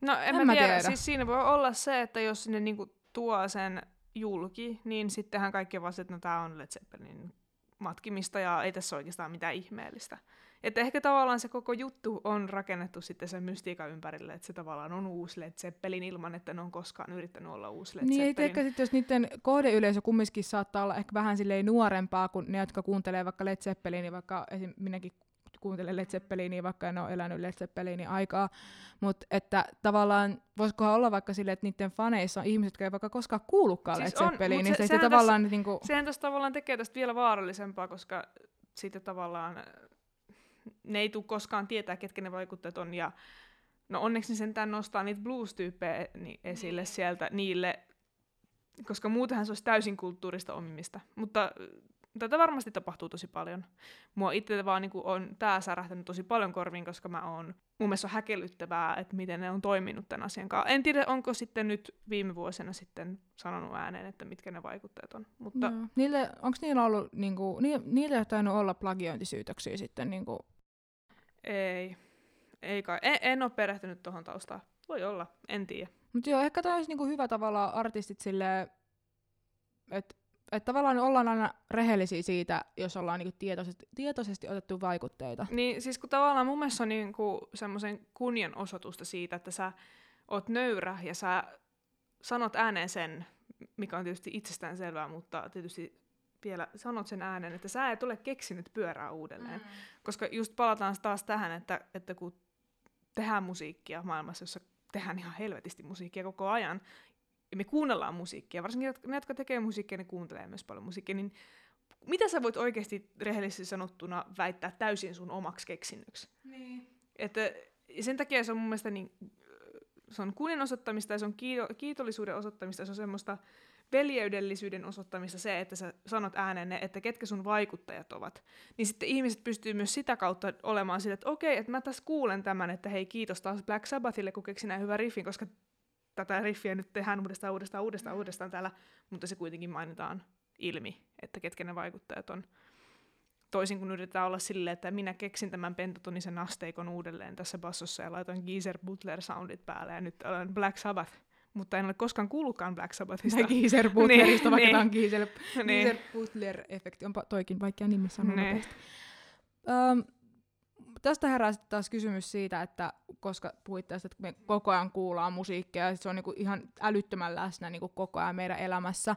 No en, en mä tiedä. tiedä. Siis siinä voi olla se, että jos sinne niinku tuo sen julki, niin sittenhän kaikki vasta, että no tää on Led Zeppelin matkimista ja ei tässä oikeastaan mitään ihmeellistä. Että ehkä tavallaan se koko juttu on rakennettu sitten sen mystiikan ympärille, että se tavallaan on uusi Led Zeppelin ilman, että ne on koskaan yrittänyt olla uusi Led
niin,
Zeppelin.
Niin, ehkä sitten jos niiden kohdeyleisö kumminkin saattaa olla ehkä vähän silleen nuorempaa kuin ne, jotka kuuntelee vaikka Led Zeppelin, niin vaikka esim. minäkin kuuntele Led Zeppelinia, vaikka en ole elänyt Led Zeppelinin aikaa, mutta että tavallaan voisikohan olla vaikka silleen, että niiden faneissa on ihmiset, jotka ei vaikka koskaan kuullutkaan
Siis
Led
mut
niin
se-
se, se,
sehän
se tavallaan tässä, niinku,
Sehän tässä tavallaan tekee tästä vielä vaarallisempaa, koska sitten tavallaan ne ei tule koskaan tietää, ketkä ne vaikuttajat on. Ja no onneksi ne sentään nostaa niitä blues-tyyppejä ni- esille sieltä niille, koska muutenhan se olisi täysin kulttuurista omimista. Mutta tätä varmasti tapahtuu tosi paljon. Mua itse vaan niin on tää särähtänyt tosi paljon korviin, koska mä oon, mun mielestä on häkellyttävää, että miten ne on toiminut tämän asian kanssa. En tiedä, onko sitten nyt viime vuosina sitten sanonut ääneen, että mitkä ne vaikuttajat on. Mutta
Joo. Niille, onko niillä ollut, niinku, ni, niillä ei tainnut olla plagiointisyytöksiä sitten, niinku,
Ei. Ei kai. En, en ole perehtynyt tuohon taustaan. Voi olla, en tiedä.
mutta joo, ehkä tämä olisi niinku hyvä tavalla artistit silleen, että et tavallaan ollaan aina rehellisiä siitä, jos ollaan niinku tietoisesti, tietoisesti otettu vaikutteita.
Niin siis kun tavallaan mun mielestä on niinku semmoisen kunnianosoitusta siitä, että sä oot nöyrä ja sä sanot ääneen sen, mikä on tietysti itsestään selvää, mutta tietysti vielä sanot sen äänen, että sä et ole keksinyt pyörää uudelleen. Mm. Koska just palataan taas tähän, että, että kun tehdään musiikkia maailmassa, jossa tehdään ihan helvetisti musiikkia koko ajan, ja me kuunnellaan musiikkia, varsinkin ne, jotka tekee musiikkia, ne kuuntelee myös paljon musiikkia, niin mitä sä voit oikeasti rehellisesti sanottuna väittää täysin sun omaksi keksinnöksi?
Niin.
Että sen takia se on mun mielestä niin, se on kunnianosoittamista ja se on kiito- kiitollisuuden osoittamista ja se on semmoista veljeydellisyyden osoittamista se, että sä sanot äänenne, että ketkä sun vaikuttajat ovat. Niin sitten ihmiset pystyy myös sitä kautta olemaan sille, että okei, että mä tässä kuulen tämän, että hei kiitos taas Black Sabbathille, kun keksi näin hyvän riffin, koska tätä riffiä nyt tehdään uudestaan, uudestaan, uudestaan, uudestaan täällä, mutta se kuitenkin mainitaan ilmi, että ketkä ne vaikuttajat on. Toisin kuin yritetään olla silleen, että minä keksin tämän pentatonisen asteikon uudelleen tässä bassossa ja laitoin Geezer Butler soundit päälle ja nyt olen Black Sabbath. Mutta en ole koskaan kuullutkaan Black Sabbathista.
Tai Geezer Butlerista,
Niin,
vaikka
niin.
tämä on Geezer,
niin.
Geezer Butler-efekti. Onpa toikin vaikea nimi sanoa nopeasti. Öm, tästä herää sitten taas kysymys siitä, että koska puhuit tästä, että me koko ajan kuullaan musiikkia ja se on niinku ihan älyttömän läsnä niinku koko ajan meidän elämässä,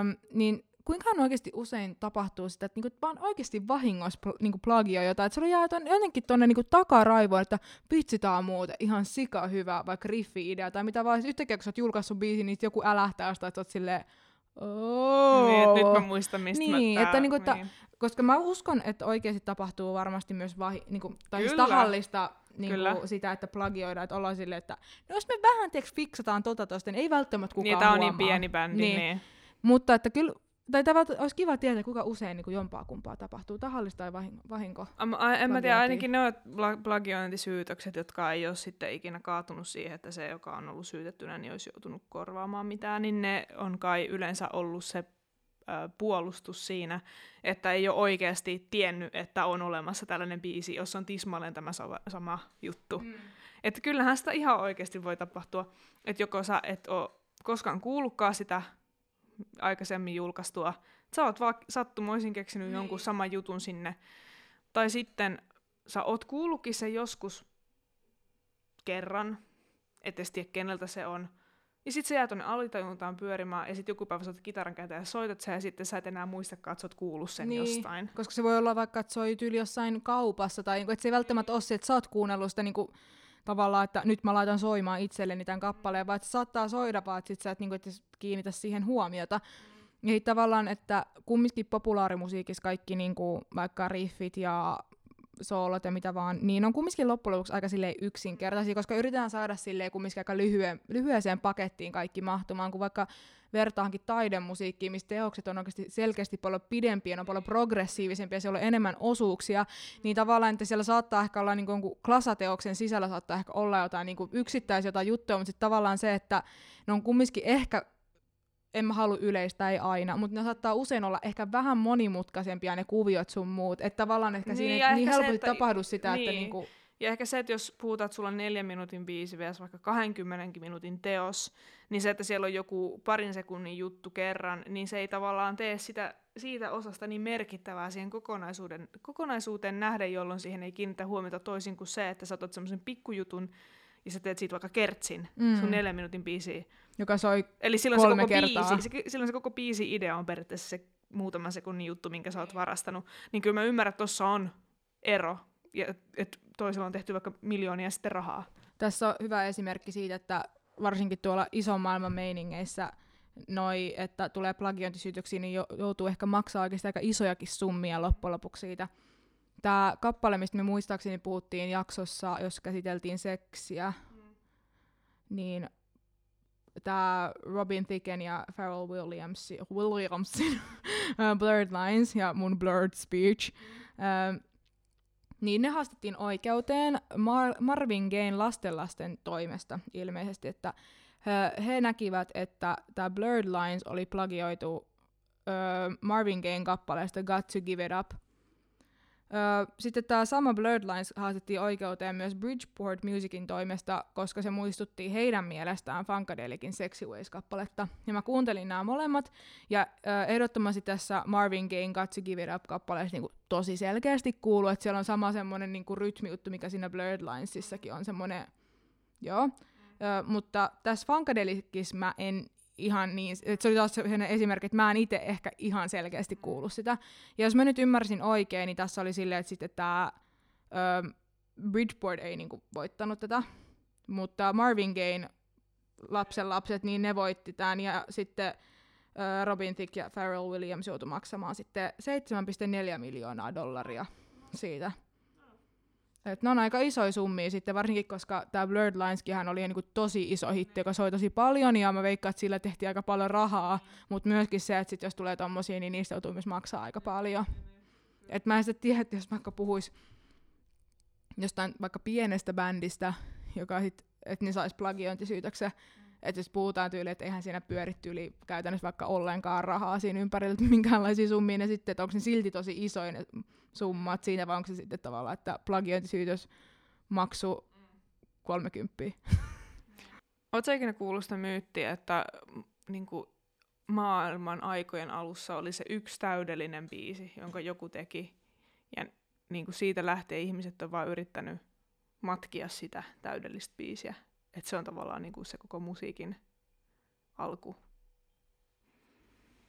Öm, niin kuinka oikeasti usein tapahtuu sitä, että niinku vaan oikeasti vahingossa pl- niinku plagioi jotain, että se jää ton, jotenkin tonne niinku takaraivoon, että vitsi tää on muuten ihan sika hyvä, vaikka riffi-idea tai mitä vaan, yhtäkkiä kun sä oot julkaissut biisin, niin joku älähtää sitä, että sä oot silleen, Oh.
Niin, että nyt mä muistan, mistä
Niin,
mä,
että niinku, että-
niin.
Koska mä uskon, että oikeasti tapahtuu varmasti myös vahi, niinku, tai siis tahallista
Kyllä.
niinku, sitä, että plagioidaan, että ollaan silleen, että no jos me vähän tiiäks, fiksataan tota tosta, niin ei välttämättä kukaan
Niin, tää on niin
huomaa.
pieni bändi.
Niin.
Niin.
Mutta että kyllä, tai tämä olisi kiva tietää, kuinka usein niin jompaa kumpaa tapahtuu, tahallista tai vahinko.
Am, a, en mä tiedä, ainakin ne on pla- plagiointisyytökset, jotka ei ole sitten ikinä kaatunut siihen, että se, joka on ollut syytettynä, niin olisi joutunut korvaamaan mitään, niin ne on kai yleensä ollut se puolustus siinä, että ei ole oikeasti tiennyt, että on olemassa tällainen biisi, jossa on tismalleen tämä sama, juttu. Mm. Että kyllähän sitä ihan oikeasti voi tapahtua, että joko sä et ole koskaan kuullutkaan sitä aikaisemmin julkaistua, sä oot vaan sattumoisin keksinyt niin. jonkun saman jutun sinne, tai sitten sä oot kuullutkin sen joskus kerran, et edes tiedä keneltä se on, niin sit sä jää tonne alitajuntaan pyörimään, ja sitten joku päivä sä kitaran käteen ja soitat sen, ja sitten sä et enää muistakaan, että oot kuullut sen
Niin.
jostain.
Koska se voi olla vaikka, että soi tyyli jossain kaupassa, tai niinku, että se ei välttämättä ole se, että sä oot kuunnellut sitä niinku, tavallaan, että nyt mä laitan soimaan itselleni tämän kappaleen, vaan että se saattaa soida, vaan että sit sä et niinku, et kiinnitä siihen huomiota. Ja tavallaan, että kumminkin populaarimusiikissa kaikki niinku, vaikka riffit ja soolot ja mitä vaan, niin on kumminkin loppujen lopuksi aika silleen yksinkertaisia, koska yritetään saada silleen kumminkin aika lyhyen, lyhyeseen pakettiin kaikki mahtumaan, kun vaikka vertaankin taidemusiikkiin, missä teokset on oikeasti selkeästi paljon pidempiä, on paljon progressiivisempia, siellä on enemmän osuuksia, niin tavallaan, että siellä saattaa ehkä olla niin kuin klasateoksen sisällä saattaa ehkä olla jotain niin kuin yksittäisiä jotain juttuja, mutta sitten tavallaan se, että ne on kumminkin ehkä en mä halua yleistä, ei aina, mutta ne saattaa usein olla ehkä vähän monimutkaisempia ne kuviot sun muut, että tavallaan ehkä
Niin,
siinä ei niin
ehkä se,
helposti
että-
tapahdu sitä, että
niin.
niinku,
Ja ehkä se, että jos puhutaan, että sulla on neljän minuutin biisi vs. vaikka 20 minuutin teos, niin se, että siellä on joku parin sekunnin juttu kerran, niin se ei tavallaan tee sitä, siitä osasta niin merkittävää siihen kokonaisuuden, kokonaisuuteen nähden, jolloin siihen ei kiinnitä huomiota toisin kuin se, että sä otat semmoisen pikkujutun ja sä teet siitä vaikka kertsin,
Mm.
sun neljän minuutin biisiä.
Joka soi
Eli silloin
Kolme
se koko
kertaa.
biisi, se, silloin se koko biisi idea on periaatteessa se muutaman sekunnin juttu, minkä sä oot varastanut. Niin kyllä mä ymmärrän, että tossa on ero, ja että toisella on tehty vaikka miljoonia sitten rahaa.
Tässä on hyvä esimerkki siitä, että varsinkin tuolla ison maailman meiningeissä noi, että tulee plagiointisyytöksiä, niin joutuu ehkä maksaa oikeasti aika isojakin summia loppujen lopuksi siitä. Tämä kappale, mistä me muistaakseni puhuttiin jaksossa, jos käsiteltiin seksiä, mm. niin tämä Robin Thicke ja Pharrell Williams, Williamsin Blurred Lines ja mun Blurred Speech, mm. niin ne haastettiin oikeuteen Mar- Marvin Gaye lastenlasten toimesta ilmeisesti, että he, he näkivät, että tämä Blurred Lines oli plagioitu ö, Marvin Gayen kappaleesta Got to Give It Up – Sitten tämä sama Blurred Lines haastettiin oikeuteen myös Bridgeport Musicin toimesta, koska se muistutti heidän mielestään Funkadelikin Sexy Ways-kappaletta. Ja mä kuuntelin nämä molemmat, ja öö, ehdottomasti tässä Marvin Gaye Got to Give It Up-kappaleessa niinku tosi selkeästi kuuluu, että siellä on sama semmoinen niinku rytmiuttu, mikä siinä Blurred Linesissakin on semmoinen, joo. Öö, mutta tässä Funkadelikissa mä en ihan niin, että se oli taas sellainen esimerkki, että mä en itse ehkä ihan selkeästi kuullut sitä. Ja jos mä nyt ymmärsin oikein, niin tässä oli silleen, että sitten tämä Bridgeport ei niinku voittanut tätä, mutta Marvin Gaye lapsen lapset, niin ne voitti tämän, ja sitten ö, Robin Thicke ja Pharrell Williams joutui maksamaan sitten 7,4 miljoonaa dollaria siitä. Et ne on aika isoja summia sitten, varsinkin koska tämä Blurred Lineskinhan oli niinku tosi iso hitti, joka soi tosi paljon, ja mä veikkaan, että sillä tehtiin aika paljon rahaa, mutta myöskin se, että sit jos tulee tommosia, niin niistä joutuu myös maksaa aika paljon. Et mä en sitten tiedä, että jos vaikka puhuis jostain vaikka pienestä bändistä, joka sit, että ne sais plagiointisyytöksen, että jos puhutaan tyyli, että eihän siinä pyöritty yli käytännössä vaikka ollenkaan rahaa siinä ympärillä, että minkäänlaisia summia ne sitten, että onko ne silti tosi isoja summat siinä, vai onko se sitten tavallaan, että plagiointisyytös maksu 30.
Oletko ikinä kuullut sitä myyttiä, että niin kuin maailman aikojen alussa oli se yksi täydellinen biisi, jonka joku teki, ja niin kuin siitä lähtee ihmiset on vaan yrittänyt matkia sitä täydellistä biisiä. Että se on tavallaan niin kuin se koko musiikin alku.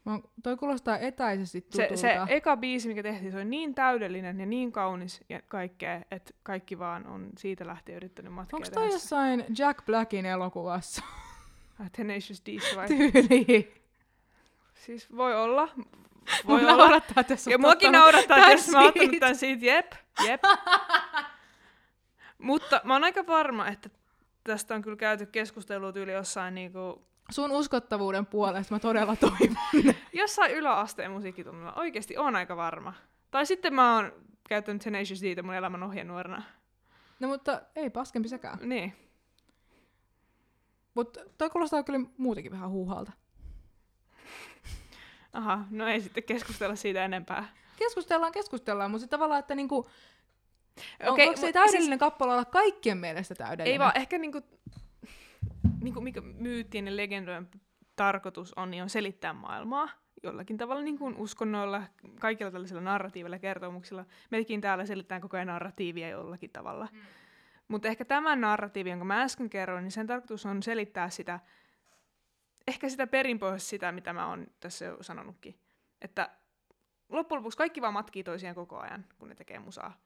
Mä, toi kuulostaa etäisesti tutulta.
Se, se eka biisi, mikä tehtiin, se on niin täydellinen ja niin kaunis ja kaikkea, että kaikki vaan on siitä lähtien yrittänyt matkia.
Onko toi jossain Jack Blackin elokuvassa?
Tenacious D vai?
Tyyli.
Siis voi olla.
Voi olla. naurattaa, että
Ja muakin naurattaa, jos mä oon tämän siitä. Jep, jep. Mutta mä oon aika varma, että tästä on kyllä käyty keskustelua tyyli jossain niinku...
Sun uskottavuuden puolesta mä todella toivon.
jossain yläasteen musiikkitunnilla. Oikeasti on aika varma. Tai sitten mä oon käyttänyt Tenacious Dtä mun elämän ohjenuorana.
No mutta ei paskempi sekään.
Niin.
Mutta toi kuulostaa kyllä muutenkin vähän huuhalta.
Aha, no ei sitten keskustella siitä enempää.
Keskustellaan, keskustellaan, mutta tavallaan, että niinku, Okay, Onko se täydellinen siis, kappale olla kaikkien mielestä täydellinen?
Ei vaan, ehkä niinku, niinku mikä myyttien ja legendojen tarkoitus on, niin on selittää maailmaa jollakin tavalla niin kuin uskonnoilla, kaikilla tällaisilla narratiivilla ja kertomuksilla. Mekin täällä selittää koko ajan narratiivia jollakin tavalla. Mm. Mutta ehkä tämän narratiivin, jonka mä äsken kerroin, niin sen tarkoitus on selittää sitä, ehkä sitä perinpohjasta sitä, mitä mä oon tässä jo sanonutkin. Että loppujen lopuksi kaikki vaan matkii toisiaan koko ajan, kun ne tekee musaa.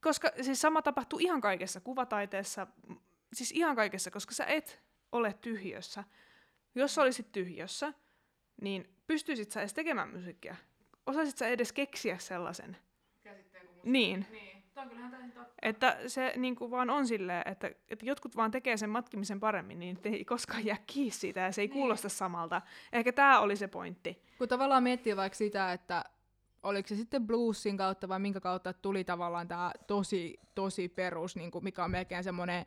Koska siis sama tapahtuu ihan kaikessa, kuvataiteessa, siis ihan kaikessa, koska sä et ole tyhjössä. Jos sä olisit tyhjössä, niin pystyisit sä edes tekemään musiikkia? Osaisit sä edes keksiä sellaisen? Niin. niin. Että se niin kuin vaan on silleen, että, että jotkut vaan tekee sen matkimisen paremmin, niin ei koskaan jää kiinni siitä ja se ei niin. kuulosta samalta. Ehkä tämä oli se pointti.
Kun tavallaan miettii vaikka sitä, että oliko se sitten bluesin kautta vai minkä kautta tuli tavallaan tämä tosi, tosi perus, niin kuin, mikä on melkein semmoinen,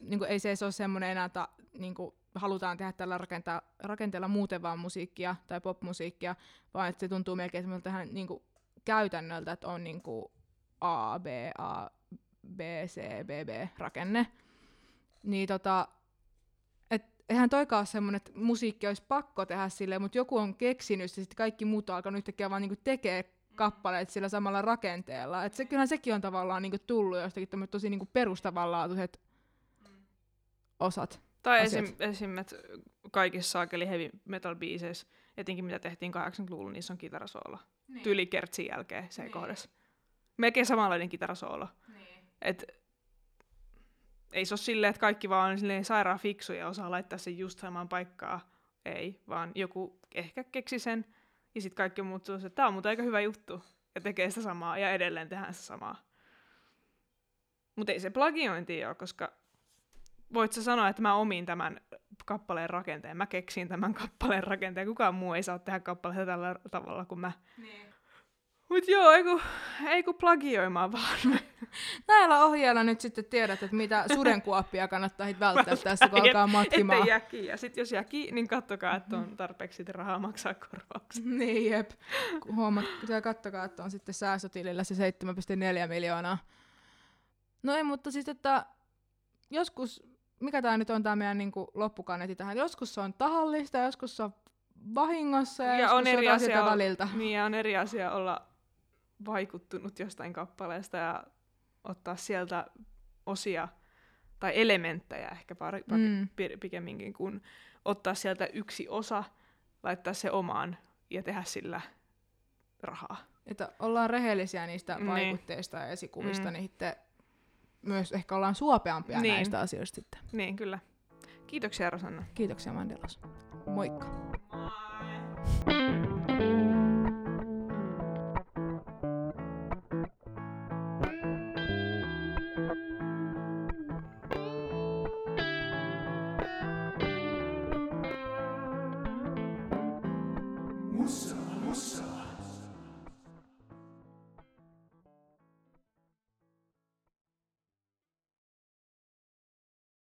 niin kuin, ei se, se ole semmoinen enää, että niin kuin, halutaan tehdä tällä rakentaa, rakenteella muuten vaan musiikkia tai popmusiikkia, vaan että se tuntuu melkein semmoilta tähän niin kuin, käytännöltä, että on niin kuin A, B, A, B, C, B, B rakenne. Niin tota, eihän toikaan ole semmoinen, että musiikki olisi pakko tehdä silleen, mutta joku on keksinyt ja sitten kaikki muut on alkanut yhtäkkiä vaan niinku tekee kappaleet sillä samalla rakenteella. Et se, kyllähän sekin on tavallaan niinku tullut jostakin tosi niinku perustavanlaatuiset osat.
Tai esim, esim. että kaikissa saakeli heavy metal biiseissä, etenkin mitä tehtiin 80-luvulla, niissä on kitarasoola. Niin. Tyli kertsin jälkeen se niin. kohdassa. melkein samanlainen kitarasoolo.
Niin.
Et ei se ole silleen, että kaikki vaan on silleen sairaan fiksu ja osaa laittaa sen just samaan paikkaan. Ei, vaan joku ehkä keksi sen ja sitten kaikki muut että tämä on muuten aika hyvä juttu ja tekee sitä samaa ja edelleen tehdään sitä samaa. Mutta ei se plagiointi ole, koska voit sä sanoa, että mä omin tämän kappaleen rakenteen, mä keksin tämän kappaleen rakenteen, kukaan muu ei saa tehdä kappaleita tällä tavalla kuin mä.
Niin.
Mut joo, ei kun, ei kun plagioimaan vaan.
Näillä ohjeilla nyt sitten tiedät, että mitä sudenkuoppia kannattaa hit välttää tässä, kun alkaa matkimaan.
Ettei jää kiinni. Ja sit jos jää kiinni, niin kattokaa, että on tarpeeksi sit rahaa maksaa korvauksia.
Niin, jep. Ja kattokaa, että on sitten säästötilillä se 7,4 miljoonaa. No ei, mutta siis, että joskus, mikä tämä nyt on tämä meidän niin loppukaneetti tähän, joskus se on tahallista, joskus se on vahingossa ja,
Ja
joskus
on
se on
eri
taas
asia olla-
väliltä.
Niin, ja on eri asia olla vaikuttunut jostain kappaleesta ja ottaa sieltä osia tai elementtejä ehkä pari,
Mm.
mm. pikemminkin kuin ottaa sieltä yksi osa, laittaa se omaan ja tehdä sillä rahaa.
Että ollaan rehellisiä niistä
Niin.
vaikutteista ja esikuvista,
Mm.
niin sitten myös ehkä ollaan suopeampia
Niin.
näistä asioista sitten.
Niin, kyllä. Kiitoksia Rosanna.
Kiitoksia Mandelos. Moikka.
Moi!